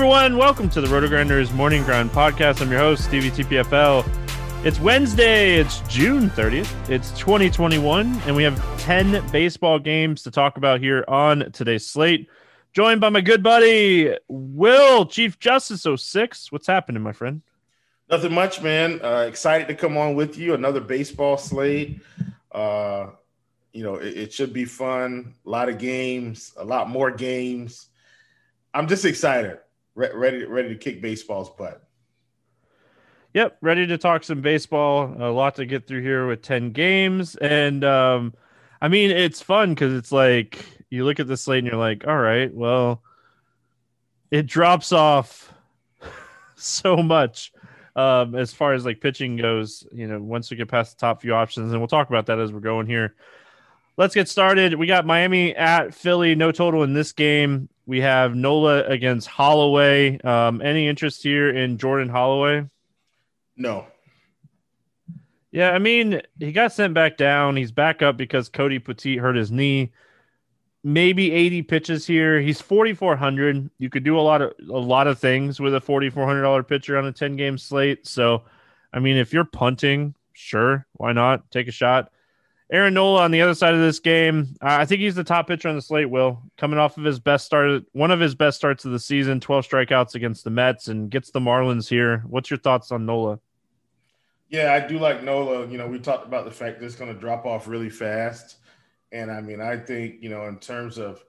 everyone. Welcome to the Rotogrinders Morning Grind Podcast. I'm your host, Stevie TPFL. It's Wednesday. It's June 30th. It's 2021, and we have 10 baseball games to talk about here on today's slate. Joined by my good buddy, Will, Chief Justice 06. What's happening, my friend? Nothing much, man. Uh, excited to come on with you. Another baseball slate. Uh, you know, it, it should be fun. A lot of games, a lot more games. I'm just excited, Re- ready, ready to kick baseball's butt. Yep, ready to talk some baseball. A lot to get through here with 10 games. And um, I mean, it's fun because it's like you look at the slate and you're like, all right, well, it drops off so much um, as far as like pitching goes, you know, once we get past the top few options. And we'll talk about that as we're going here. Let's get started. We got Miami at Philly, no total in this game. We have Nola against Holloway. Um, any interest here in Jordan Holloway? No. Yeah, I mean, he got sent back down. He's back up because Cody Poteet hurt his knee. Maybe 80 pitches here. He's 4400. You could do a lot of a lot of things with a $4400 pitcher on a 10 game slate. So, I mean, if you're punting, sure, why not? Take a shot. Aaron Nola on the other side of this game. Uh, I think he's the top pitcher on the slate. Will coming off of his best start, one of his best starts of the season, 12 strikeouts against the Mets, and gets the Marlins here. What's your thoughts on Nola? Yeah, I do like Nola. You know, we talked about the fact that it's going to drop off really fast. And I mean, I think, you know, in terms of,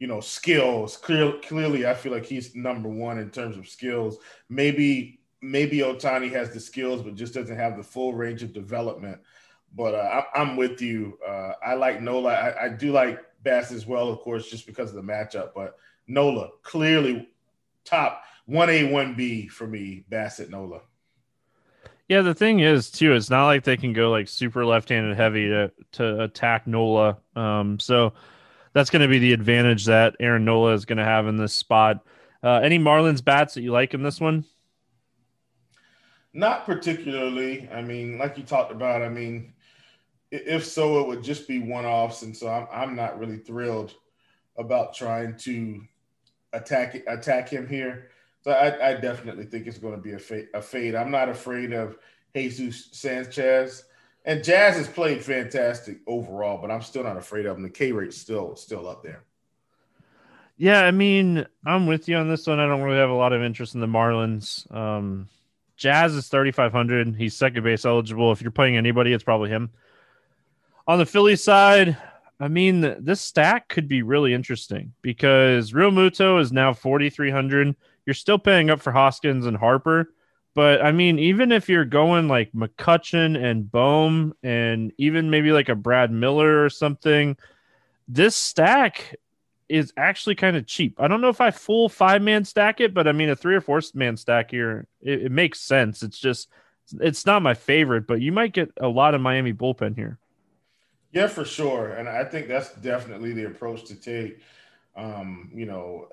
you know, skills, clear, clearly, I feel like he's number one in terms of skills. Maybe, maybe Ohtani has the skills, but just doesn't have the full range of development. But uh, I, am with you. Uh, I like Nola. I, I do like Bass as well, of course, just because of the matchup. But Nola, clearly top 1A, 1B for me, Bassitt Nola. Yeah, the thing is too, it's not like they can go like super left-handed heavy to to attack Nola. Um, so that's going to be the advantage that Aaron Nola is going to have in this spot. Uh, any Marlins bats that you like in this one? Not particularly. I mean, like you talked about, I mean, if so, it would just be one-offs, and so I'm I'm not really thrilled about trying to attack attack him here. So I, I definitely think it's going to be a fade, a fade. I'm not afraid of Jesus Sanchez. And Jazz has played fantastic overall, but I'm still not afraid of him. The K rate's still still up there. Yeah, I mean, I'm with you on this one. I don't really have a lot of interest in the Marlins. Um, Jazz is 3,500. He's second base eligible. If you're playing anybody, it's probably him. On the Philly side, I mean, this stack could be really interesting because Realmuto is now 4,300. You're still paying up for Hoskins and Harper. But I mean, even if you're going like McCutchen and Bohm and even maybe like a Brad Miller or something, this stack is actually kind of cheap. I don't know if I full five man stack it, but I mean, a three or four man stack here, it, it makes sense. It's just, it's not my favorite, but you might get a lot of Miami bullpen here. Yeah, for sure. And I think that's definitely the approach to take. Um, you know,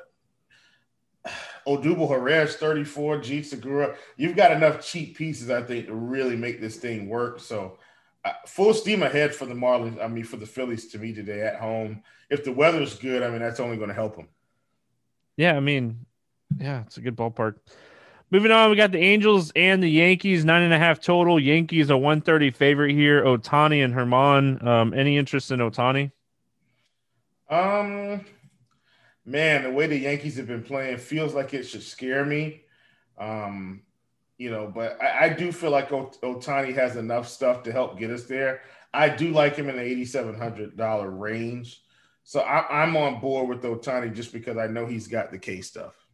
Odubel Herrera 34, Jean Segura. You've got enough cheap pieces, I think, to really make this thing work. So, uh, full steam ahead for the Marlins. I mean, for the Phillies to me today at home. If the weather's good, I mean, that's only going to help them. Yeah, I mean, yeah, it's a good ballpark. Moving on, we got the Angels and the Yankees, nine and a half total. Yankees a 130 favorite here. Ohtani and Germán. Um, any interest in Ohtani? Um, man, the way the Yankees have been playing feels like it should scare me. Um, you know, but I, I do feel like Ohtani has enough stuff to help get us there. I do like him in the eighty-seven hundred dollar range, so I, I'm on board with Ohtani just because I know he's got the K stuff.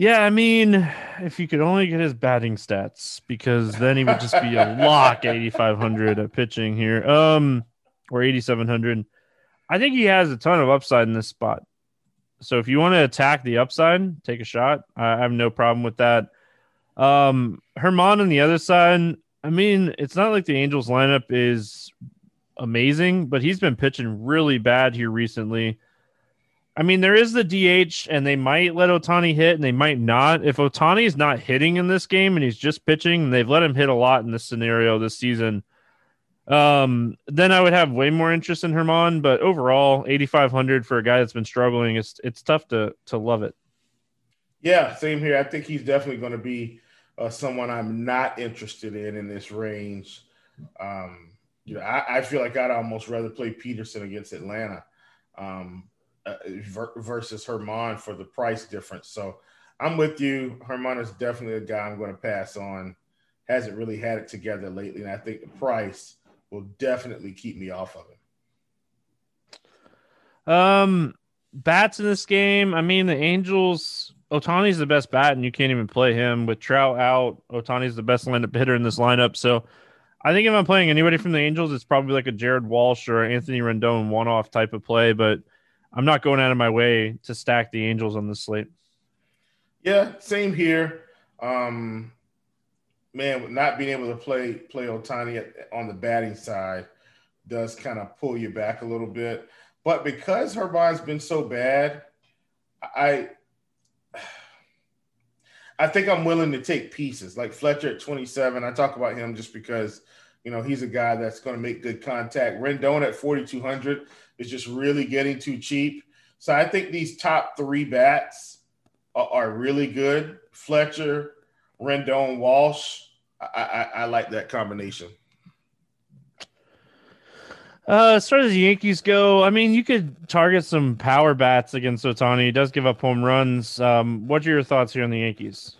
Yeah, I mean, if you could only get his batting stats, because then he would just be a lock 8,500 at pitching here, um, or 8,700. I think he has a ton of upside in this spot. So if you want to attack the upside, take a shot. I have no problem with that. Um, Germán on the other side, I mean, it's not like the Angels lineup is amazing, but he's been pitching really bad here recently. I mean, there is the DH, and they might let Ohtani hit, and they might not. If Ohtani is not hitting in this game and he's just pitching, and they've let him hit a lot in this scenario this season, um, then I would have way more interest in Germán, But overall, eighty five hundred for a guy that's been struggling, it's it's tough to to love it. Yeah, same here. I think he's definitely going to be uh, someone I'm not interested in in this range. Um, you know, I, I, feel like I'd almost rather play Peterson against Atlanta um, uh, versus Germán for the price difference. So I'm with you. Germán is definitely a guy I'm going to pass on. Hasn't really had it together lately, and I think the price will definitely keep me off of him. Um, bats in this game. I mean, the Angels Ohtani's the best bat, and you can't even play him with Trout out. Ohtani's the best lineup hitter in this lineup. So I think if I'm playing anybody from the Angels, it's probably like a Jared Walsh or Anthony Rendon one off type of play, but I'm not going out of my way to stack the Angels on this slate. Yeah, same here. Um, man, not being able to play play Ohtani on the batting side does kind of pull you back a little bit. But because Germán's been so bad, I I think I'm willing to take pieces like Fletcher at 27. I talk about him just because, you know, he's a guy that's going to make good contact. Rendon at 4,200 is just really getting too cheap. So I think these top three bats are, are really good. Fletcher, Rendon, Walsh. I, I, I like that combination. Uh, as far as the Yankees go, I mean, you could target some power bats against Ohtani. He does give up home runs. Um, what are your thoughts here on the Yankees?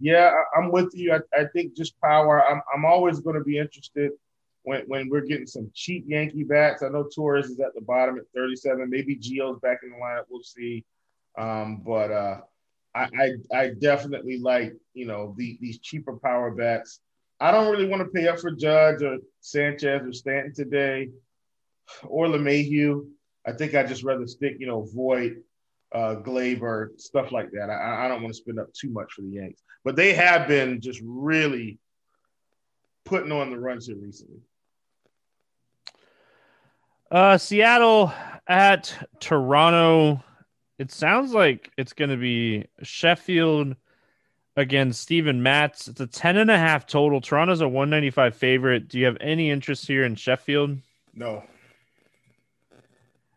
Yeah, I'm with you. I, I think just power. I'm, I'm always going to be interested when, when we're getting some cheap Yankee bats. I know Torres is at the bottom at 37. Maybe Gio's back in the lineup. We'll see. Um, but uh, I, I, I definitely like you know the, these cheaper power bats. I don't really want to pay up for Judge or Sanchez or Stanton today, or LeMahieu. I think I just rather stick, you know, Voit, uh, Gleyber, stuff like that. I, I don't want to spend up too much for the Yanks, but they have been just really putting on the runs here recently. Uh, Seattle at Toronto. It sounds like it's going to be Sheffield against Steven Matz. It's a 10 and a half total. Toronto's a 195 favorite. Do you have any interest here in Sheffield? No.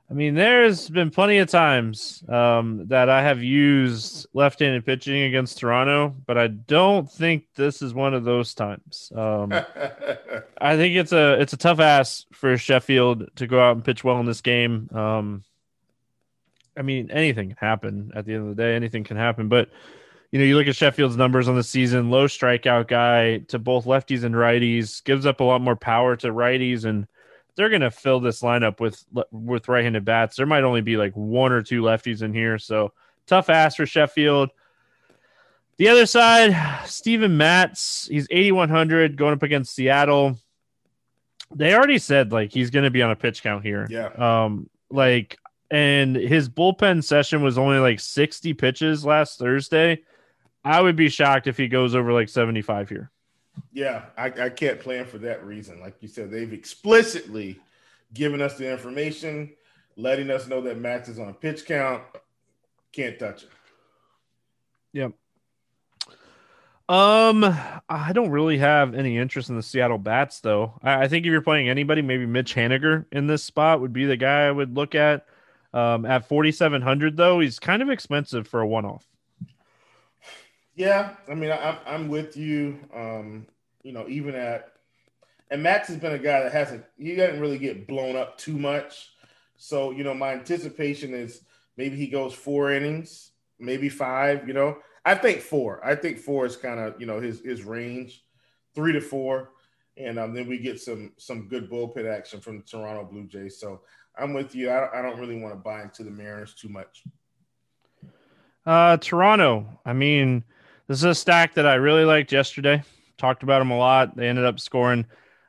I mean, there's been plenty of times um, that I have used left-handed pitching against Toronto, but I don't think this is one of those times. Um, I think it's a it's a tough ass for Sheffield to go out and pitch well in this game. Um, I mean, anything can happen at the end of the day. Anything can happen, but you know, you look at Sheffield's numbers on the season, low strikeout guy to both lefties and righties, gives up a lot more power to righties, and they're going to fill this lineup with with right-handed bats. There might only be like one or two lefties in here, so tough ass for Sheffield. The other side, Steven Matz, he's 8100 going up against Seattle. They already said like he's going to be on a pitch count here. Yeah. Um, like, and his bullpen session was only like 60 pitches last Thursday. I would be shocked if he goes over like 75 here. Yeah, I, I can't plan for that reason. Like you said, they've explicitly given us the information, letting us know that Matz is on pitch count. Can't touch it. Yep. Um, I don't really have any interest in the Seattle Bats, though. I, I, think if you're playing anybody, maybe Mitch Haniger in this spot would be the guy I would look at. Um, at 4,700, though, he's kind of expensive for a one off. Yeah, I mean, I, I'm with you. Um, you know, even at and Matz has been a guy that hasn't he doesn't really get blown up too much. So you know, my anticipation is maybe he goes four innings, maybe five. You know, I think four. I think four is kind of you know his his range, three to four, and um, then we get some some good bullpen action from the Toronto Blue Jays. So I'm with you. I, I don't really want to buy into the Mariners too much. Uh, Toronto. I mean this is a stack that I really liked yesterday. Talked about them a lot. They ended up scoring,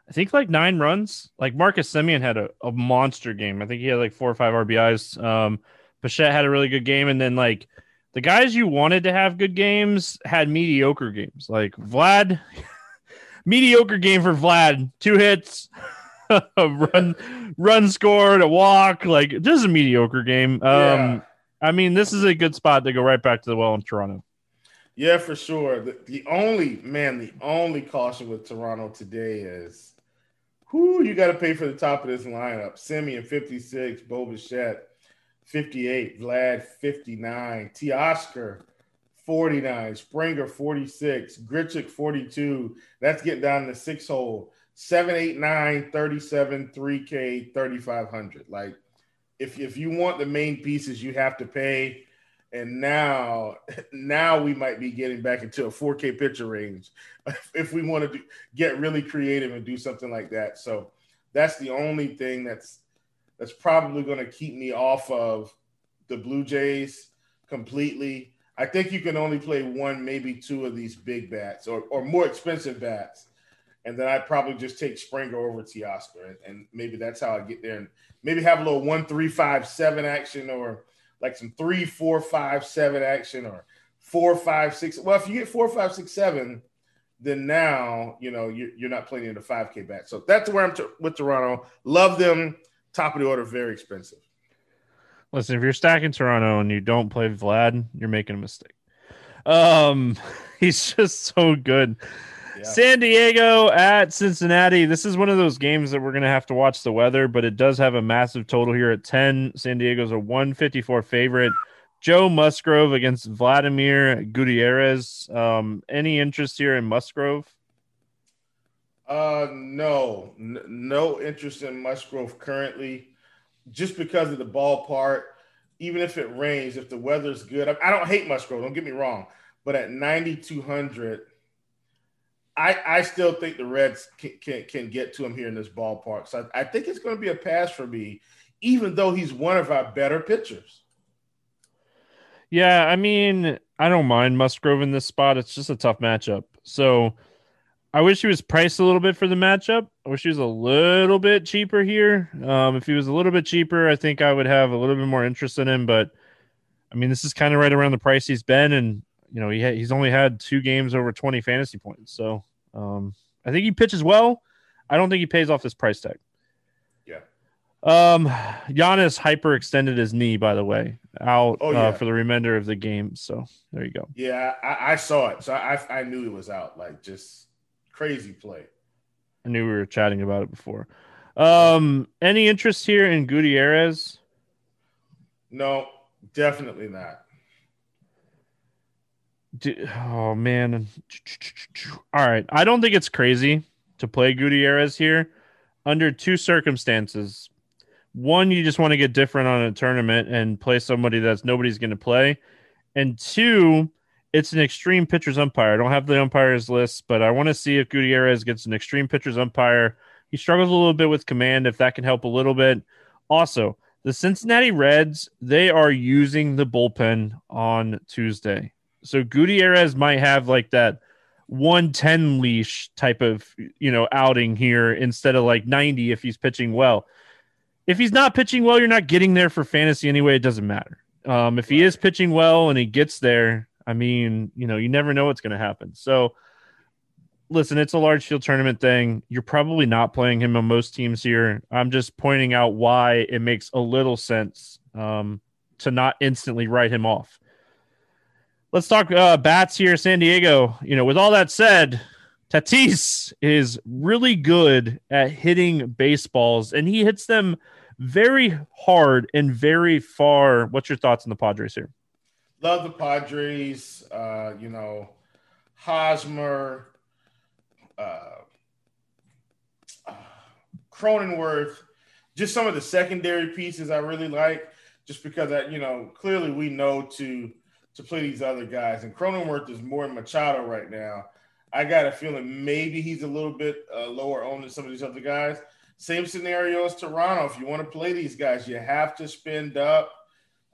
I think, like nine runs. Like Marcus Semien had a, a monster game. I think he had like four or five RBIs. Um, Bichette had a really good game. And then, like, the guys you wanted to have good games had mediocre games. Like Vlad, mediocre game for Vlad. Two hits, a run, run scored, a walk. Like, just a mediocre game. Um, yeah. I mean, this is a good spot to go right back to the well in Toronto. Yeah, for sure. The, the, only man, the only caution with Toronto today is who you got to pay for the top of this lineup. Semien 56, Bo Bichette 58, Vlad 59, Teoscar 49, Springer 46, Grichuk 42. That's getting down to six hole. 789, 37, 3K, 3500. Like if if you want the main pieces, you have to pay. And now, now we might be getting back into a 4K picture range if we want to get really creative and do something like that. So that's the only thing that's that's probably going to keep me off of the Blue Jays completely. I think you can only play one, maybe two of these big bats or, or more expensive bats. And then I'd probably just take Springer over Teoscar. And, and maybe that's how I get there. And maybe have a little one, three, five, seven action or like some three, four, five, seven action or four, five, six. Well, if you get four, five, six, seven, then now, you know, you're, you're not playing in the 5K bat. So that's where I'm with Toronto. Love them. Top of the order, very expensive. Listen, if you're stacking Toronto and you don't play Vlad, you're making a mistake. Um, he's just so good. Yeah. San Diego at Cincinnati. This is one of those games that we're going to have to watch the weather, but it does have a massive total here at 10. San Diego's a 154 favorite. Joe Musgrove against Vladimir Gutierrez. Um, any interest here in Musgrove? Uh, no, N- no interest in Musgrove currently just because of the ballpark. Even if it rains, if the weather's good, I, I don't hate Musgrove. Don't get me wrong, but at 9,200, I I still think the Reds can, can, can get to him here in this ballpark. So I, I think it's going to be a pass for me, even though he's one of our better pitchers. Yeah, I mean, I don't mind Musgrove in this spot. It's just a tough matchup. So I wish he was priced a little bit for the matchup. I wish he was a little bit cheaper here. Um, if he was a little bit cheaper, I think I would have a little bit more interest in him. But I mean, this is kind of right around the price he's been, and you know, he ha- he's only had two games over 20 fantasy points. So um, I think he pitches well. I don't think he pays off this price tag. Yeah. Um, Giannis hyperextended his knee, by the way, out oh, uh, yeah. uh, for the remainder of the game. So there you go. Yeah, I, I saw it, so I I knew it was out. Like just Crazy play. I knew we were chatting about it before. Um, any interest here in Gutierrez? No, definitely not. Oh man. All right. I don't think it's crazy to play Gutierrez here under two circumstances. One, you just want to get different on a tournament and play somebody that's nobody's going to play. And two, it's an extreme pitchers umpire. I don't have the umpires list, but I want to see if Gutierrez gets an extreme pitchers umpire. He struggles a little bit with command, if that can help a little bit. Also, the Cincinnati Reds, they are using the bullpen on Tuesday. So Gutierrez might have like that 110 leash type of, you know, outing here instead of like 90 if he's pitching well. If he's not pitching well, you're not getting there for fantasy anyway. It doesn't matter. Um, if he is pitching well and he gets there, I mean, you know, you never know what's going to happen. So, listen, it's a large field tournament thing. You're probably not playing him on most teams here. I'm just pointing out why it makes a little sense um, to not instantly write him off. Let's talk uh, bats here, San Diego. You know, with all that said, Tatis is really good at hitting baseballs, and he hits them very hard and very far. What's your thoughts on the Padres here? love the Padres. Uh, you know, Hosmer, uh, Cronenworth, just some of the secondary pieces I really like. Just because I, you know, clearly we know to to play these other guys, and Cronenworth is more Machado right now. I got a feeling maybe he's a little bit uh, lower owned than some of these other guys. Same scenario as Toronto. If you want to play these guys, you have to spend up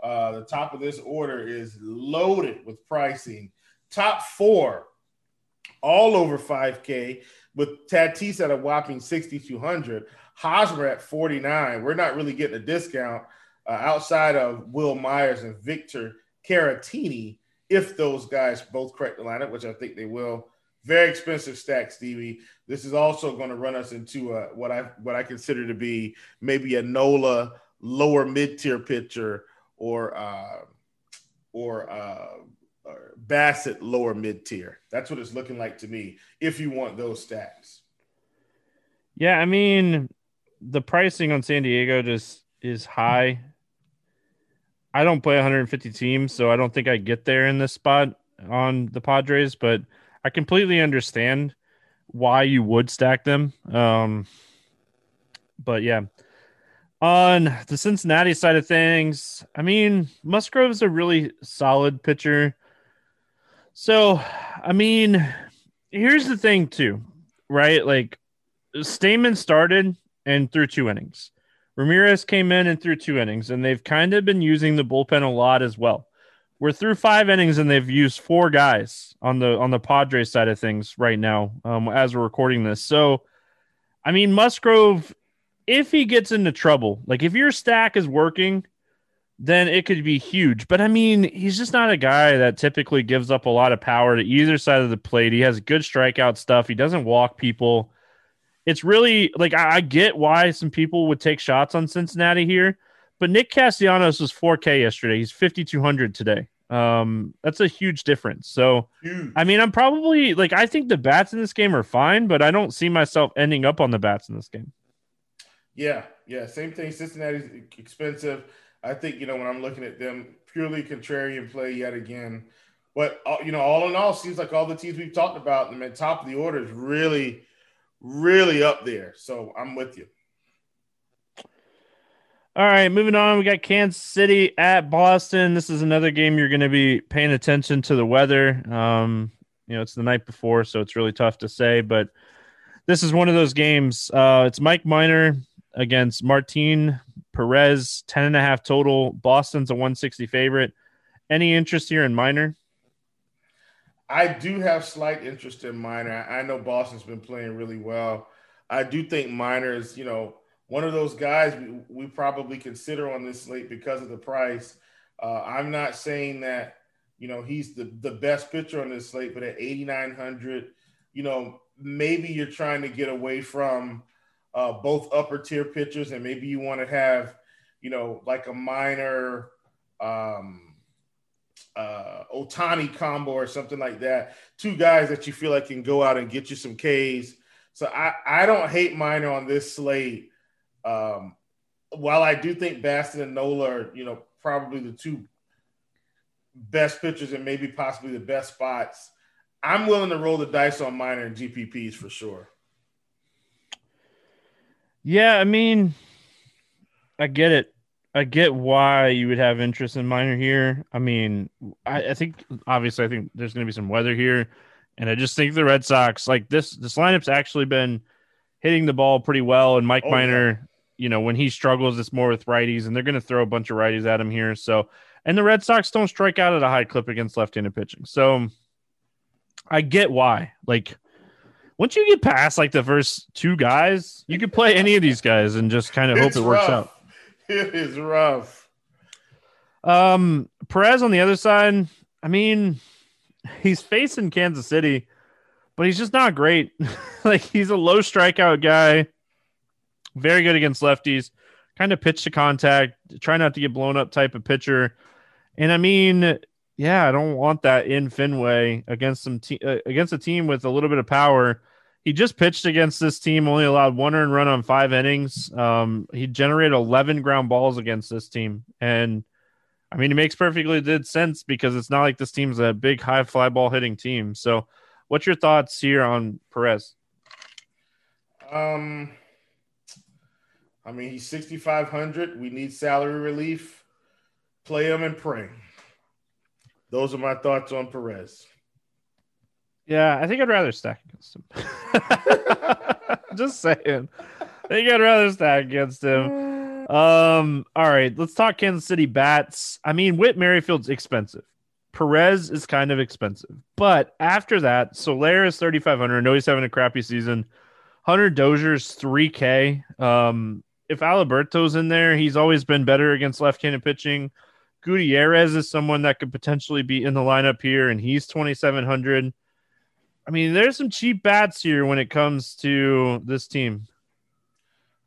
uh, the top of this order is loaded with pricing. Top four, all over 5K, with Tatis at a whopping 6,200. Hosmer at 49. We're not really getting a discount uh, outside of Wil Myers and Victor Caratini, if those guys both correct the lineup, which I think they will. Very expensive stack, Stevie. This is also going to run us into a, what I what I consider to be maybe a Nola lower mid tier pitcher or uh, or, uh, or Bassitt lower mid tier. That's what it's looking like to me. If you want those stacks. Yeah, I mean, the pricing on San Diego just is high. I don't play 150 teams, so I don't think I get there in this spot on the Padres, but I completely understand why you would stack them. Um, but yeah, on the Cincinnati side of things, I mean, Musgrove's a really solid pitcher. So, I mean, here's the thing, too, right? Like, Stammen started and threw two innings. Ramirez came in and threw two innings, and they've kind of been using the bullpen a lot as well. We're through five innings, and they've used four guys on the on the Padres side of things right now um, as we're recording this. So, I mean, Musgrove, if he gets into trouble, like if your stack is working, then it could be huge. But I mean, he's just not a guy that typically gives up a lot of power to either side of the plate. He has good strikeout stuff. He doesn't walk people it's really like I, I, get why some people would take shots on Cincinnati here, but Nick Castellanos was 4K yesterday. He's 5200 today. Um, that's a huge difference. So, huge. I mean, I'm probably like I think the bats in this game are fine, but I don't see myself ending up on the bats in this game. Yeah, yeah, same thing. Cincinnati's expensive. I think you know when I'm looking at them, purely contrarian play yet again. But uh, you know, all in all, seems like all the teams we've talked about, in the top of the order is really really up there. So I'm with you. All right, moving on. We got Kansas City at Boston. This is another game you're going to be paying attention to the weather. Um, you know, it's the night before, so it's really tough to say, but this is one of those games. Uh, it's Mike Minor against Martin Perez, 10 and a half total. Boston's a 160 favorite. Any interest here in Minor? I do have slight interest in Minor. I know Boston's been playing really well. I do think Minor is, you know, one of those guys we, we probably consider on this slate because of the price. Uh, I'm not saying that, you know, he's the, the best pitcher on this slate, but at 8,900, you know, maybe you're trying to get away from uh, both upper tier pitchers and maybe you want to have, you know, like a minor, um, uh, Ohtani combo or something like that. Two guys that you feel like can go out and get you some Ks. So I, I don't hate Minor on this slate. Um, while I do think Bassitt and Nola are, you know, probably the two best pitchers and maybe possibly the best spots, I'm willing to roll the dice on Minor and GPPs for sure. Yeah, I mean, I get it. I get why you would have interest in minor here. I mean, I, I think obviously I think there's going to be some weather here, and I just think the Red Sox like this this lineup's actually been hitting the ball pretty well. And Mike oh, Minor, yeah. you know, when he struggles, it's more with righties, and they're going to throw a bunch of righties at him here. So, and the Red Sox don't strike out at a high clip against left-handed pitching. So, I get why. Like, once you get past like the first two guys, you could play any of these guys and just kind of hope it works rough. out. It is rough. Um, Perez on the other side, I mean, he's facing Kansas City, but he's just not great. like he's a low strikeout guy, very good against lefties, kind of pitch to contact, try not to get blown up type of pitcher. And I mean, yeah, I don't want that in Fenway against some te- uh, against a team with a little bit of power he just pitched against this team, only allowed one earned run on five innings. Um, he generated 11 ground balls against this team. And I mean, it makes perfectly good sense because it's not like this team's a big high fly ball hitting team. So, what's your thoughts here on Perez? Um, I mean, he's 6,500. We need salary relief. Play him and pray. Those are my thoughts on Perez. Yeah, I think I'd rather stack against him. Just saying. I think I'd rather stack against him. Um, all right, let's talk Kansas City bats. I mean, Whit Merrifield's expensive. Perez is kind of expensive. But after that, Soler is 3,500. I know he's having a crappy season. Hunter Dozier's 3K. Um, if Alberto's in there, he's always been better against left handed pitching. Gutierrez is someone that could potentially be in the lineup here, and he's 2,700. I mean, there's some cheap bats here when it comes to this team.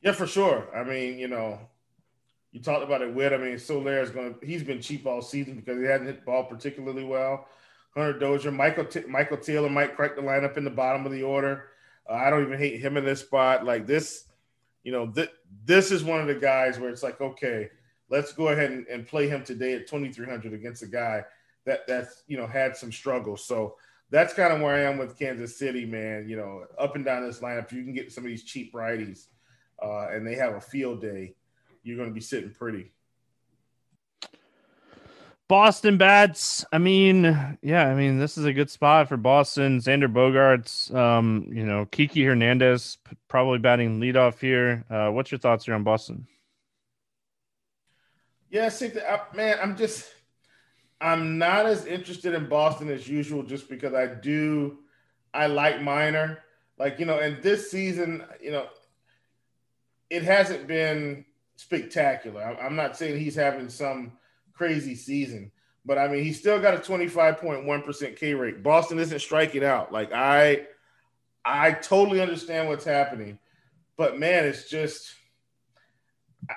Yeah, for sure. I mean, you know, you talked about it with. I mean, Soler is going. He's been cheap all season because he hasn't hit ball particularly well. Hunter Dozier, Michael T- Michael Taylor might crack the lineup in the bottom of the order. Uh, I don't even hate him in this spot. Like this, you know, th- this is one of the guys where it's like, okay, let's go ahead and, and play him today at 2,300 against a guy that that's you know had some struggles. So that's kind of where I am with Kansas City, man. You know, up and down this lineup, you can get some of these cheap righties, uh, and they have a field day. You're going to be sitting pretty. Boston bats. I mean, yeah, I mean, this is a good spot for Boston. Xander Bogaerts, um, you know, Kiki Hernandez probably batting leadoff here. Uh, what's your thoughts here on Boston? Yeah, see, man, I'm just, I'm not as interested in Boston as usual, just because I do, I like Minor, like you know, and this season, you know, it hasn't been spectacular. I'm not saying he's having some crazy season. But I mean, he still got a 25.1% K rate. Boston isn't striking out. Like I I totally understand what's happening. But man, it's just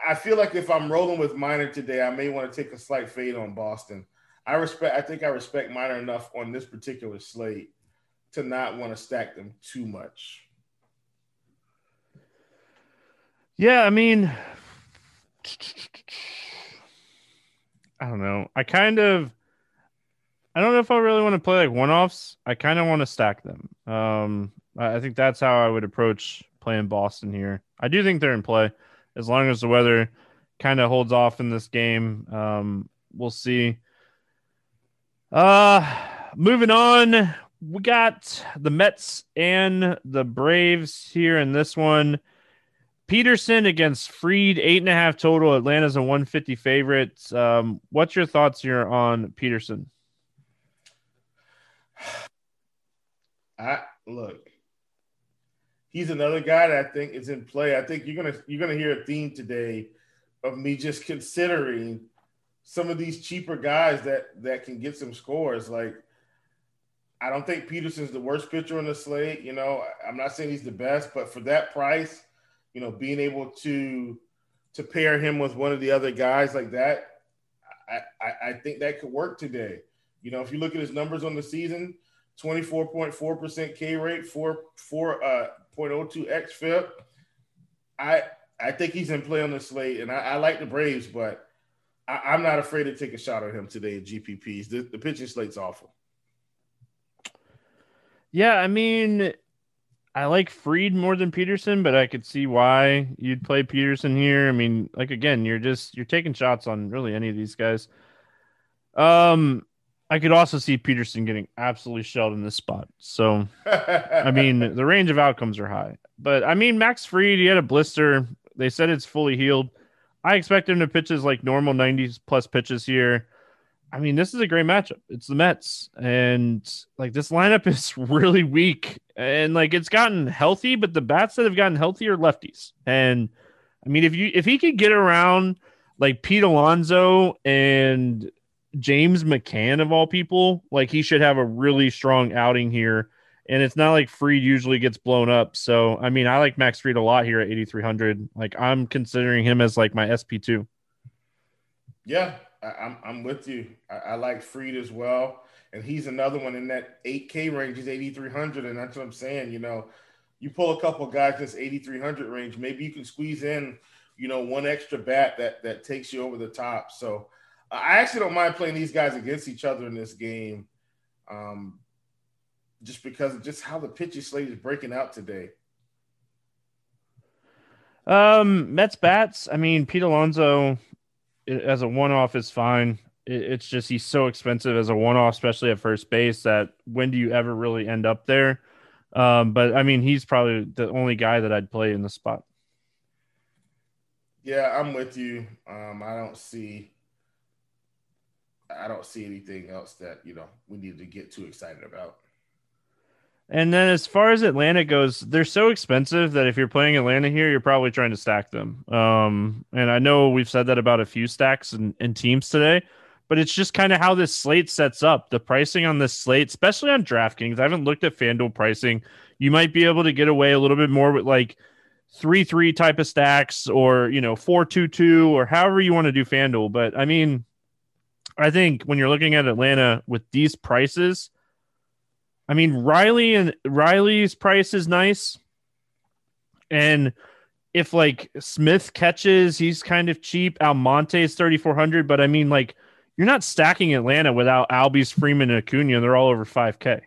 I feel like if I'm rolling with Minor today, I may want to take a slight fade on Boston. I respect I think I respect Minor enough on this particular slate to not want to stack them too much. Yeah, I mean I don't know. I kind of I don't know if I really want to play like one offs. I kind of want to stack them. Um, I think that's how I would approach playing Boston here. I do think they're in play as long as the weather kind of holds off in this game. Um, we'll see. Uh, moving on, we got the Mets and the Braves here in this one. Peterson against Fried, eight and a half total. Atlanta's a 150 favorite. Um, what's your thoughts here on Peterson? I look. He's another guy that I think is in play. I think you're gonna you're gonna hear a theme today of me just considering some of these cheaper guys that that can get some scores. Like I don't think Peterson's the worst pitcher on the slate. You know, I'm not saying he's the best, but for that price you know, being able to to pair him with one of the other guys like that, I, I, I think that could work today. You know, if you look at his numbers on the season, 24.4% K rate, 4 4 uh 0.02 X FIP. I I think he's in play on the slate, and I, I like the Braves, but I, am not afraid to take a shot at him today at GPPs. The, the pitching slate's awful. Yeah, I mean, I like Fried more than Peterson, but I could see why you'd play Peterson here. I mean, like again, you're just you're taking shots on really any of these guys. Um, I could also see Peterson getting absolutely shelled in this spot. So, I mean, the range of outcomes are high. But I mean, Max Fried, he had a blister. They said it's fully healed. I expect him to pitch pitches like normal 90s plus pitches here. I mean, this is a great matchup. It's the Mets, and like this lineup is really weak, and like it's gotten healthy, but the bats that have gotten healthy are lefties. And I mean, if you if he could get around like Pete Alonso and James McCann of all people, like he should have a really strong outing here. And it's not like Fried usually gets blown up. So I mean, I like Max Fried a lot here at 8,300. Like I'm considering him as like my SP two. Yeah, I, am I'm with you. I, I, like Fried as well, and he's another one in that 8K range. He's 8,300, and that's what I'm saying. You know, you pull a couple guys in this 8,300 range, maybe you can squeeze in, you know, one extra bat that that takes you over the top. So I actually don't mind playing these guys against each other in this game, um, just because of just how the pitching slate is breaking out today. Um, Mets bats. I mean, Pete Alonso as a one off is fine. it's just he's so expensive as a one off, especially at first base. That when do you ever really end up there? Um, but I mean, he's probably the only guy that I'd play in the spot. Yeah, I'm with you. Um, I don't see, I don't see anything else that you know we need to get too excited about. And then as far as Atlanta goes, they're so expensive that if you're playing Atlanta here, you're probably trying to stack them. Um, and I know we've said that about a few stacks and, and teams today, but it's just kind of how this slate sets up. The pricing on this slate, especially on DraftKings, I haven't looked at FanDuel pricing. You might be able to get away a little bit more with like three three type of stacks or you know four two two or however you want to do FanDuel. But I mean, I think when you're looking at Atlanta with these prices I mean, Riley and Riley's price is nice. And if like Smith catches, he's kind of cheap. Almonte is 3,400, but I mean, like, you're not stacking Atlanta without Albies, Freeman, and Acuna. They're all over 5K.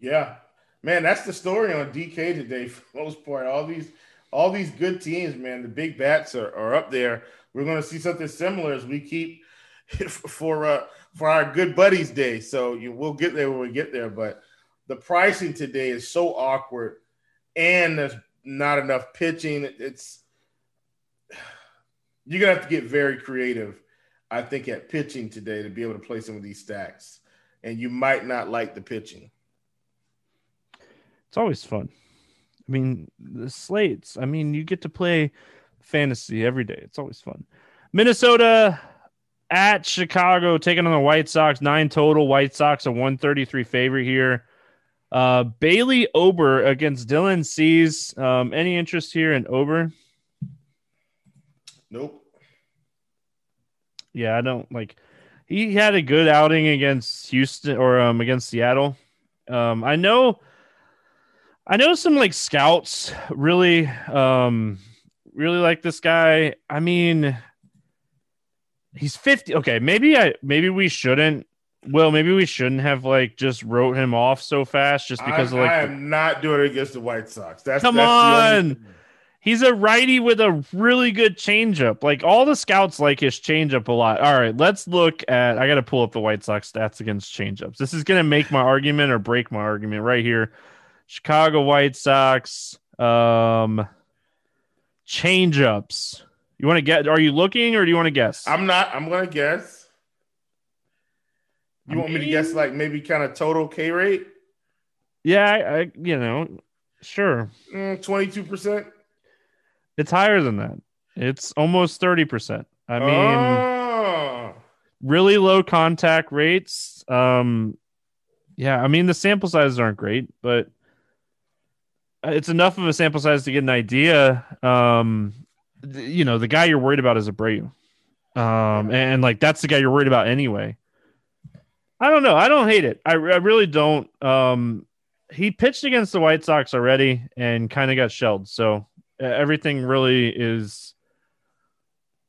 Yeah. Man, that's the story on DK today for the most part. All these all these good teams, man, the big bats are, are up there. We're gonna see something similar as we keep for uh for our good buddies day. So you we'll get there when we get there. But the pricing today is so awkward and there's not enough pitching. It's you're gonna have to get very creative, I think, at pitching today to be able to play some of these stacks. And you might not like the pitching. It's always fun. I mean, the slates. I mean, you get to play fantasy every day. It's always fun. Minnesota at Chicago taking on the White Sox, nine total. White Sox a 133 favorite here. Uh, Bailey Ober against Dylan Cease. Um, any interest here in Ober? Nope. Yeah, I don't like. He had a good outing against Houston or um against Seattle. Um, I know. I know some like scouts really um really like this guy. I mean, he's 50. Okay, maybe I maybe we shouldn't well, maybe we shouldn't have like just wrote him off so fast just because I, of like I am not doing it against the White Sox. That's come that's on. only- He's a righty with a really good changeup. Like all the scouts like his changeup a lot. All right, let's look at. I got to pull up the White Sox stats against changeups. This is going to make my argument or break my argument right here. Chicago White Sox um changeups. You want to get? Are you looking or do you want to guess? I'm not. I'm gonna guess. You I want me to guess like maybe kind of total K rate? yeah, I, I you know, sure. Twenty-two percent. It's higher than that. It's almost 30%. I mean, oh. really low contact rates. Um, yeah, I mean, the sample sizes aren't great, but it's enough of a sample size to get an idea. Um, th- you know, the guy you're worried about is Abreu. Um, and like that's the guy you're worried about anyway. I don't know. I don't hate it. I, I really don't. Um, he pitched against the White Sox already and kind of got shelled. So everything really is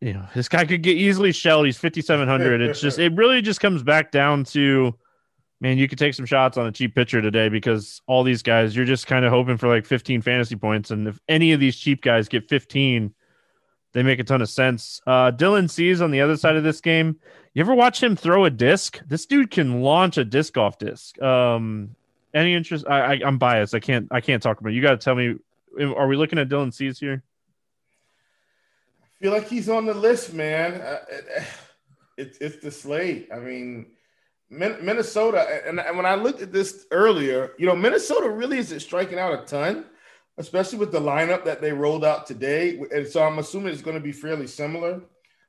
you know this guy could get easily shelled he's 5700 it's just it really just comes back down to man you could take some shots on a cheap pitcher today because all these guys you're just kind of hoping for like 15 fantasy points and if any of these cheap guys get 15 they make a ton of sense. Uh dylan cease on the other side of this game. You ever watch him throw a disc? This dude can launch a disc off disc. Um any interest? I, I i'm biased. I can't i can't talk about it. you got to tell me are we looking at dylan cease here? I feel like he's on the list, man. Uh, It's it's the slate. I mean, Minnesota, and, and when I looked at this earlier, you know, Minnesota really isn't striking out a ton, especially with the lineup that they rolled out today. And so I'm assuming it's going to be fairly similar.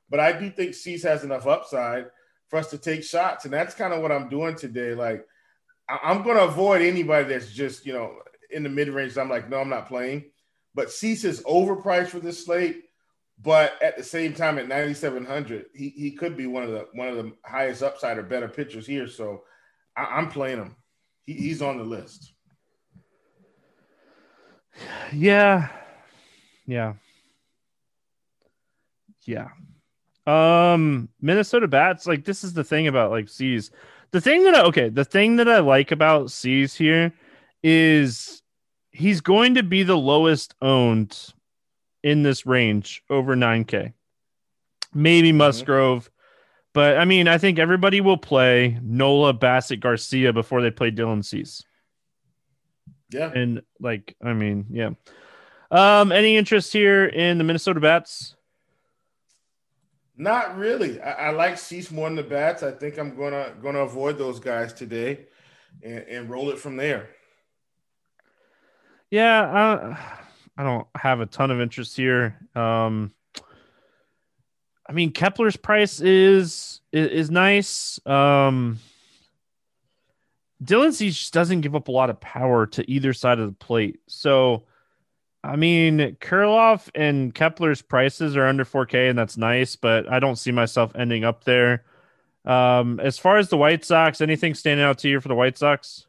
But I do think Cease has enough upside for us to take shots, and that's kind of what I'm doing today. Like, I'm going to avoid anybody that's just you know in the mid range. I'm like, no, I'm not playing. But Cease is overpriced for this slate but at the same time at 9700 he, he could be one of the one of the highest upside or better pitchers here so I, am playing him he, he's on the list Yeah. Yeah. Yeah. Um Minnesota bats like this is the thing about like Cease. The thing that I okay, the thing that I like about Cease here is he's going to be the lowest owned in this range over 9k. Maybe Musgrove, but I mean, I think everybody will play Nola, Bassitt, Garcia before they play Dylan Cease. Yeah And like, I mean, yeah. Um, any interest here in the Minnesota Bats? not really I, I like Cease more than the bats i think i'm gonna gonna avoid those guys today and, and roll it from there Yeah, I, I don't have a ton of interest here. Um, I mean, Kepler's price is is, is nice. Um, Dylan Cease just doesn't give up a lot of power to either side of the plate. So, I mean, Kirilloff and Kepler's prices are under 4K, and that's nice, but I don't see myself ending up there. Um, as far as the White Sox, anything standing out to you for the White Sox?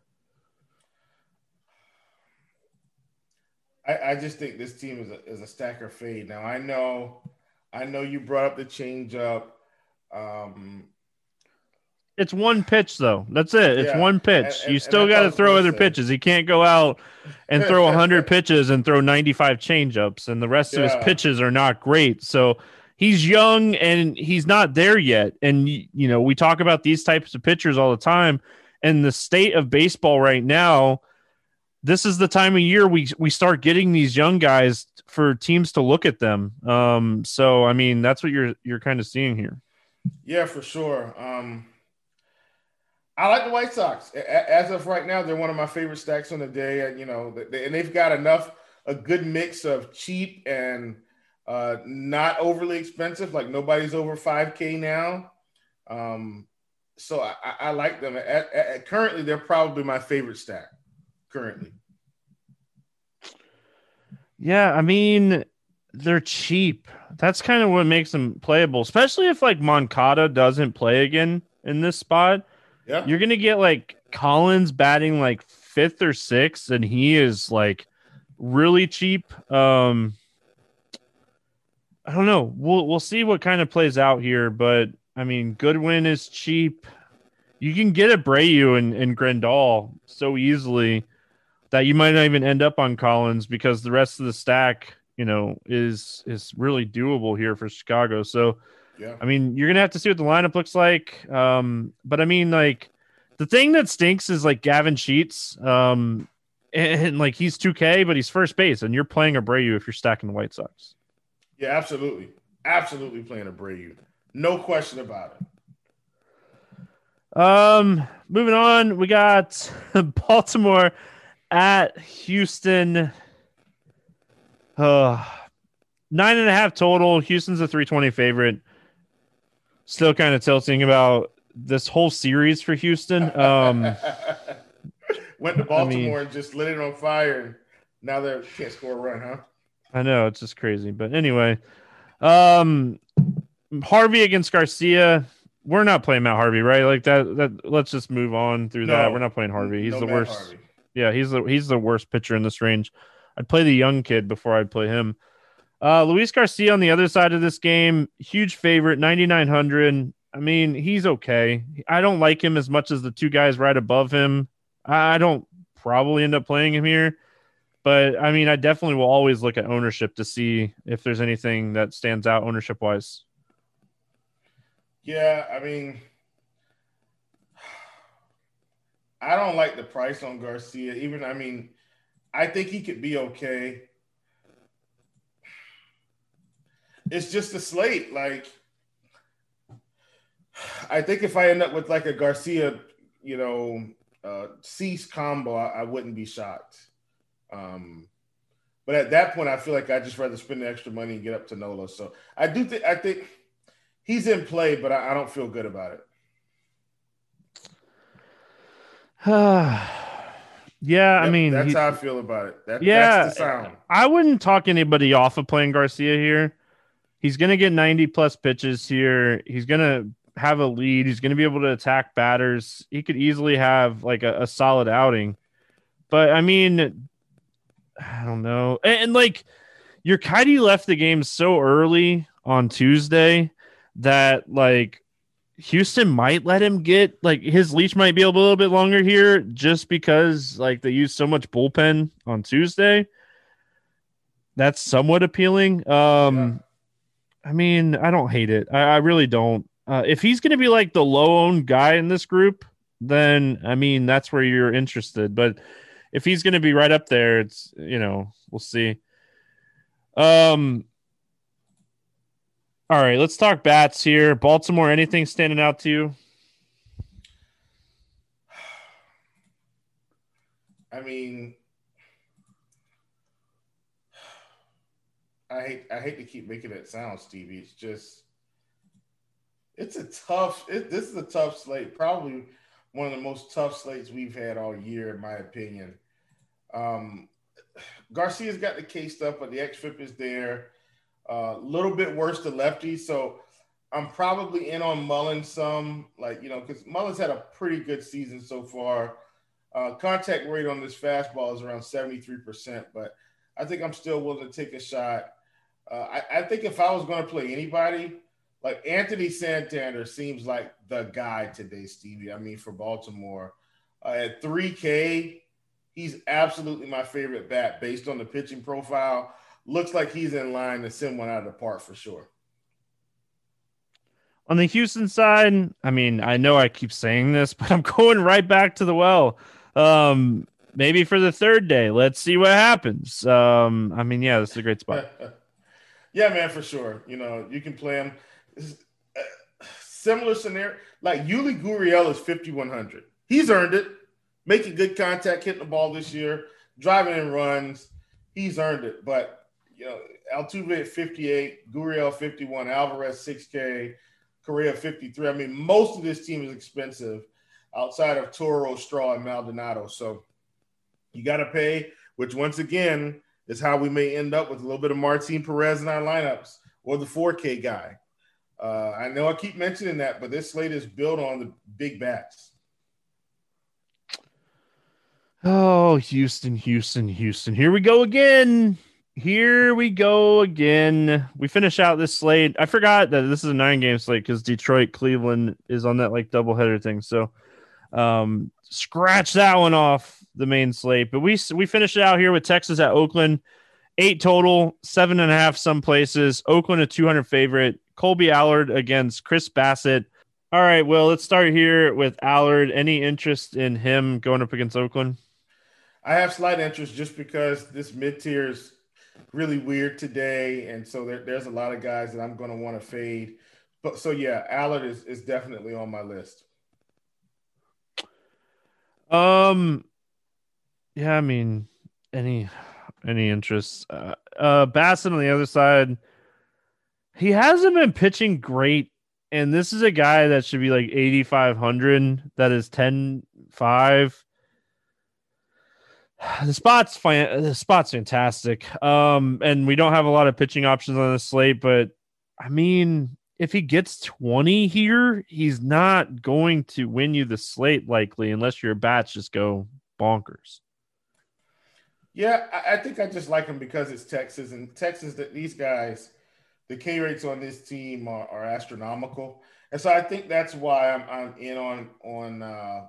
I, I just think this team is a, is a stacker fade. Now I know, I know you brought up the changeup. Um, it's one pitch though. That's it. It's Yeah. one pitch. And- and- you still got to throw other say- pitches. He can't go out and throw 100 pitches and throw 95 changeups, and the rest of his pitches are not great. So he's young and he's not there yet. And you know, we talk about these types of pitchers all the time. And the state of baseball right now, this is the time of year we we start getting these young guys for teams to look at them. Um, so I mean, that's what you're you're kind of seeing here. Yeah, for sure. Um, I like the White Sox. As of right now, they're one of my favorite stacks on the day. You know, and they've got enough, a good mix of cheap and uh, not overly expensive. Like nobody's over 5K now. Um, so I, I- I like them. At, at, currently, they're probably my favorite stack. Currently, Yeah, I mean, they're cheap. That's kind of what makes them playable, especially if like Moncada doesn't play again in this spot. Yeah, You're gonna get like Collins batting like fifth or sixth, and he is like really cheap. Um, I don't know. We'll we'll see what kind of plays out here, but I mean, Goodwin is cheap. You can get a Abreu and, and Grandal so easily that you might not even end up on Collins because the rest of the stack, you know, is is really doable here for Chicago. So yeah. I mean, you're gonna have to see what the lineup looks like. Um, but I mean, like the thing that stinks is like Gavin Sheets. Um, and, and, like he's 2K, but he's first base, and you're playing Abreu if you're stacking the White Sox. Yeah, absolutely. Absolutely playing Abreu. No question about it. Um, moving on, we got Baltimore at Houston. Uh, nine and a half total. Houston's a 320 favorite. Still kind of tilting about this whole series for Houston. Um, Went to I Baltimore mean- and just lit it on fire, and now they can't score a run, huh? I know it's just crazy, but anyway, um, Harvey against Garcia. We're not playing Matt Harvey, right? Like that. That let's just move on through that. We're not playing Harvey. He's No the Matt worst. Harvey. Yeah, he's the he's the worst pitcher in this range. I'd play the young kid before I'd play him. Uh, Luis Garcia on the other side of this game, huge favorite, ninety nine hundred. I mean, he's okay. I don't like him as much as the two guys right above him. I don't probably end up playing him here, but I mean, I definitely will always look at ownership to see if there's anything that stands out ownership wise. Yeah, I mean, I don't like the price on Garcia. Even, I mean, I think he could be okay. It's just a slate. Like, I think if I end up with like a Garcia, you know, uh, Cease combo, I, I wouldn't be shocked. Um, but at that point, I feel like I'd just rather spend the extra money and get up to Nola. So I do think I think he's in play, but I, I don't feel good about it. yeah, I mean, that's he- how I feel about it. That, Yeah, that's the sound. I wouldn't talk anybody off of playing Garcia here. He's going to get 90 plus pitches here. He's going to have a lead. He's going to be able to attack batters. He could easily have like a, a solid outing. But I mean, I don't know. And, and like Urquidy left the game so early on Tuesday that like Houston might let him get like his leash might be a little bit longer here just because like they used so much bullpen on Tuesday. That's somewhat appealing. Um I mean, I don't hate it. I, I really don't. Uh, if he's going to be like the low owned guy in this group, then I mean that's where you're interested. But if he's going to be right up there, it's you know we'll see. Um. All right, let's talk bats here. Baltimore, anything standing out to you? I mean, I hate I hate to keep making that sound, Stevie. It's just it's a tough. It, this is a tough slate. Probably one of the most tough slates we've had all year, in my opinion. Um, Garcia's got the K stuff, but the XFIP is there. A uh, little bit worse to lefty, so I'm probably in on Mullins some, like you know, because Mullins had a pretty good season so far. Uh, contact rate on this fastball is around 73%, but I think I'm still willing to take a shot. Uh, I, I think if I was going to play anybody, like Anthony Santander seems like the guy today, Stevie. I mean, for Baltimore. Uh, at 3K, he's absolutely my favorite bat based on the pitching profile. Looks like he's in line to send one out of the park for sure. On the Houston side, I mean, I know I keep saying this, but I'm going right back to the well. Um, maybe for the third day. Let's see what happens. Um, I mean, yeah, this is a great spot. yeah, man, for sure. You know, you can play him. Uh, similar scenario, like Yuli Gurriel is 5,100. He's earned it. Making good contact, hitting the ball this year, driving in runs. He's earned it. But, you know, Altuve at 58, Gurriel 51, Alvarez 6K, Correa 53. I mean, most of this team is expensive outside of Toro, Straw, and Maldonado. So you got to pay, which once again is how we may end up with a little bit of Martin Perez in our lineups or the 4K guy. Uh, I know I keep mentioning that, but this slate is built on the big bats. Oh, Houston, Houston, Houston. Here we go again. Here we go again. We finish out this slate. I forgot that this is a nine game slate because Detroit, Cleveland is on that like doubleheader thing. So um scratch that one off the main slate. But we we finish it out here with Texas at Oakland. Eight total, seven and a half some places. Oakland a 200 favorite. Kolby Allard against Chris Bassitt. All right, well, let's start here with Allard. Any interest in him going up against Oakland? I have slight interest just because this mid tier is really weird today, and so there, there's a lot of guys that I'm going to want to fade. But so yeah, Allard is is definitely on my list. Um, yeah, I mean, any any interest? Uh, uh Bassitt on the other side, he hasn't been pitching great, and this is a guy that should be like 8,500. That is 10 5 the spot's fine. The spot's fantastic. Um, and we don't have a lot of pitching options on the slate, but I mean, if he gets 20 here, he's not going to win you the slate likely unless your bats just go bonkers. Yeah, I, I think I just like him because it's Texas and Texas that these guys, the K rates on this team are, are, astronomical. And so I think that's why I'm, I'm in on on uh,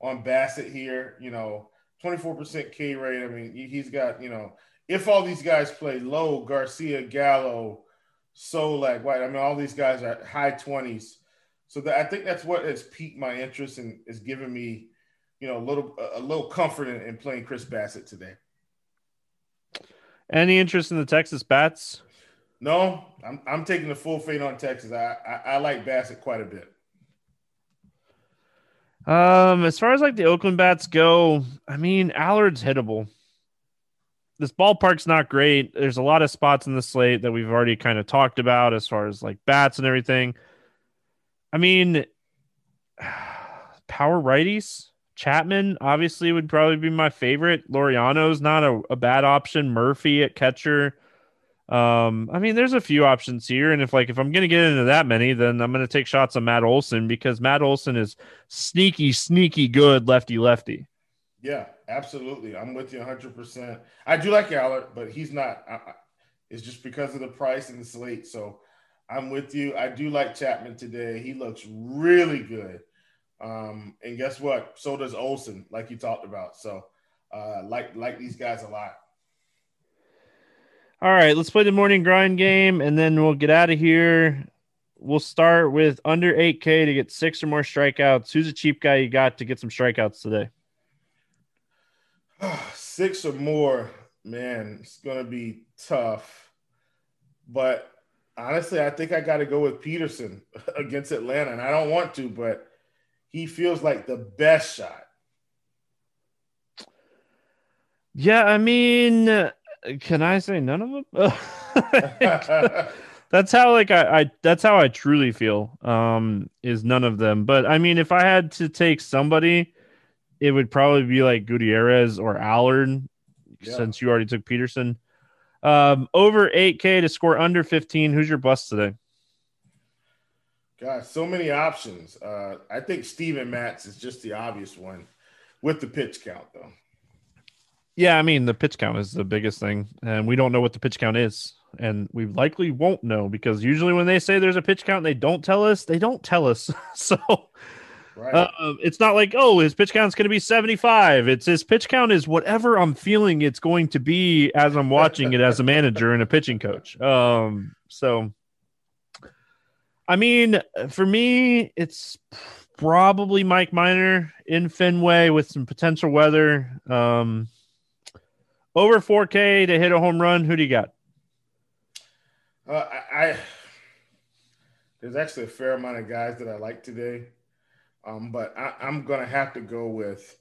on Bassitt here. You know, 24% K rate. I mean, he's got, you know, if all these guys play low, Garcia, Gallo, Solak, White, I mean, all these guys are high 20s. So that, I think that's what has piqued my interest and is giving me, you know, a little a little comfort in, in playing Chris Bassitt today. Any interest in the Texas Bats? No, I'm I'm taking the full fade on Texas. I, I, I like Bassitt quite a bit. Um, as far as like the Oakland bats go, I mean Allard's hittable. This ballpark's not great. There's a lot of spots in the slate that we've already kind of talked about as far as like bats and everything. I mean, power righties. Chapman obviously would probably be my favorite. Laureano's not a, a bad option. Murphy at catcher. Um, I mean, there's a few options here, and if like if I'm gonna get into that many, then I'm gonna take shots on Matt Olson because Matt Olson is sneaky, sneaky good lefty lefty. Yeah, absolutely. I'm with you 100. percent I do like Allard, but he's not. I, it's just because of the price and the slate. So I'm with you. I do like Chapman today. He looks really good. Um, and guess what? So does Olson, like you talked about. So uh, like like these guys a lot. All right, let's play the morning grind game and then we'll get out of here. We'll start with under 8K to get six or more strikeouts. Who's a cheap guy you got to get some strikeouts today? six or more, man, it's going to be tough. But honestly, I think I got to go with Peterson against Atlanta. And I don't want to, but he feels like the best shot. Yeah, I mean, can I say none of them? that's how like I, I that's how I truly feel. Um, is none of them. But I mean, if I had to take somebody, it would probably be like Gutierrez or Allard, yeah. since you already took Peterson. Um, over 8K to score under 15. Who's your bust today? God, so many options. Uh, I think Steven Matz is just the obvious one with the pitch count, though. Yeah, I mean the pitch count is the biggest thing, and we don't know what the pitch count is, and we likely won't know because usually when they say there's a pitch count, they don't tell us. They don't tell us, so Right. uh, it's not like oh his pitch count's going to be 75. It's his pitch count is whatever I'm feeling it's going to be as I'm watching it as a manager and a pitching coach. Um, so I mean, for me, it's probably Mike Minor in Fenway with some potential weather. Um, over 4K to hit a home run. Who do you got? Uh, I, I there's actually a fair amount of guys that I like today, um, but I, I'm gonna have to go with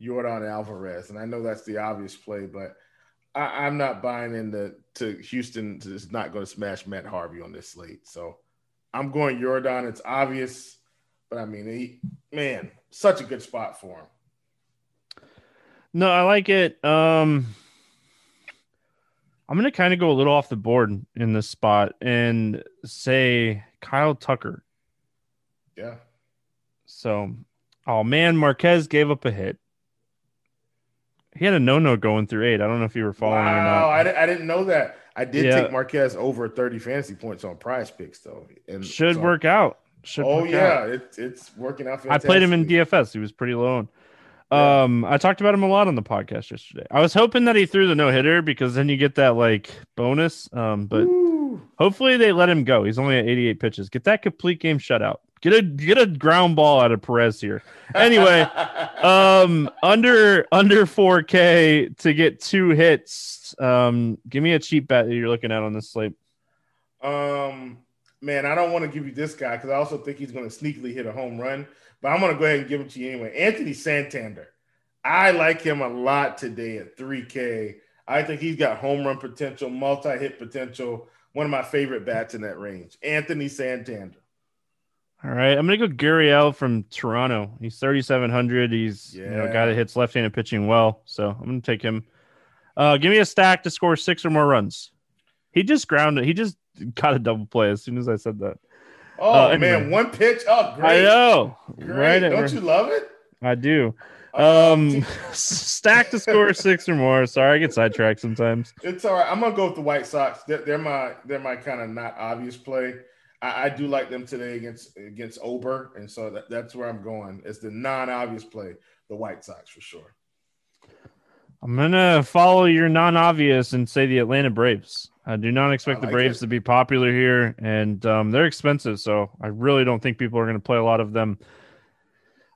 Yordan Alvarez, and I know that's the obvious play, but I, I'm not buying into to Houston is not going to smash Matt Harvey on this slate. So I'm going Jordan. It's obvious, but I mean, he, man, such a good spot for him. No, I like it. Um, I'm going to kind of go a little off the board in this spot and say Kyle Tucker. Yeah. So, oh man, Marquez gave up a hit. He had a no no going through eight. I don't know if you were following wow, or not. I, I didn't know that. I did Yeah. take Marquez over 30 fantasy points on PrizePicks, though. And Should so- work out. Should Oh, work yeah. out. It, it's working out I played him in. DFS. He was pretty low. owned. Yeah. Um, I talked about him a lot on the podcast yesterday. I was hoping that he threw the no hitter because then you get that like bonus. Um, but Woo. hopefully they let him go. He's only at 88 pitches. Get that complete game shutout. Get a get a ground ball out of Perez here. Anyway, um, under under 4K to get two hits. Um, give me a cheap bet that you're looking at on this slate. Um, man, I don't want to give you this guy because I also think he's going to sneakily hit a home run, but I'm going to go ahead and give him to you anyway. Anthony Santander. I like him a lot today at 3K. I think he's got home run potential, multi hit potential. One of my favorite bats in that range. Anthony Santander. All right, I'm gonna go Gurriel from Toronto. He's 3,700. He's you know a guy that hits left-handed pitching well, so I'm gonna take him. Uh, give me a stack to score six or more runs. He just grounded. He just got a double play as soon as I said that. Oh, Uh, anyway. man, one pitch. Oh, I great. know, Great. right? Don't you love it? I do. Um, Um, stack to score six or more. Sorry, I get sidetracked sometimes. It's all right. I'm gonna go with the White Sox. They're, they're my they're my kind of not obvious play. I, I do like them today against against Ober, and so that, that's where I'm going. It's the non-obvious play, the White Sox for sure. I'm gonna follow your non-obvious and say the Atlanta Braves. I do not expect I the Braves it. to be popular here, and um, they're expensive, so I really don't think people are going to play a lot of them.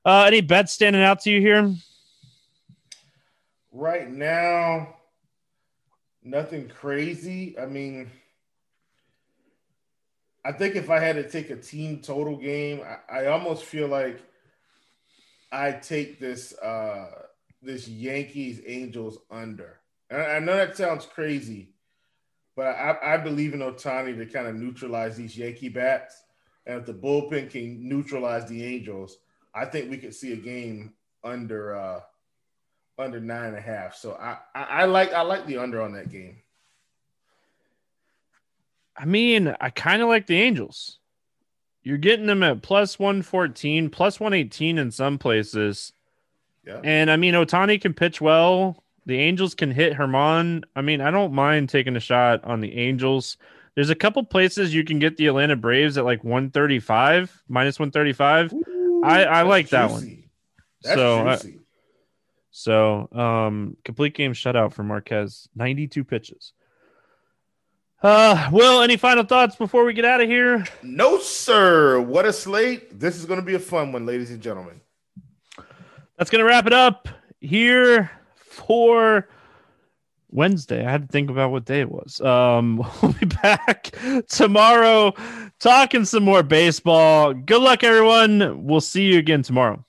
Uh, any bets standing out to you here? Right now, nothing crazy. I mean, I think if I had to take a team total game, I, I almost feel like I take this uh this Yankees Angels under. And I, I know that sounds crazy, but I, I believe in Ohtani to kind of neutralize these Yankee bats. And if the bullpen can neutralize the Angels, I think we could see a game under uh under nine and a half. So I, I, I like I like the under on that game. I mean, I kind of like the Angels. You're getting them at plus 114, plus 118 in some places. Yeah. And I mean, Ohtani can pitch well. The Angels can hit Germán. I mean, I don't mind taking a shot on the Angels. There's a couple places you can get the Atlanta Braves at like 135, minus 135. I- I That's like that one. That's So, I- So, um, complete game shutout for Marquez, 92 pitches. Uh, Will, any final thoughts before we get out of here? no, sir. What a slate. This is going to be a fun one, ladies and gentlemen. That's going to wrap it up here for Wednesday. I had to think about what day it was. Um, we'll be back tomorrow talking some more baseball. Good luck, everyone. We'll see you again tomorrow.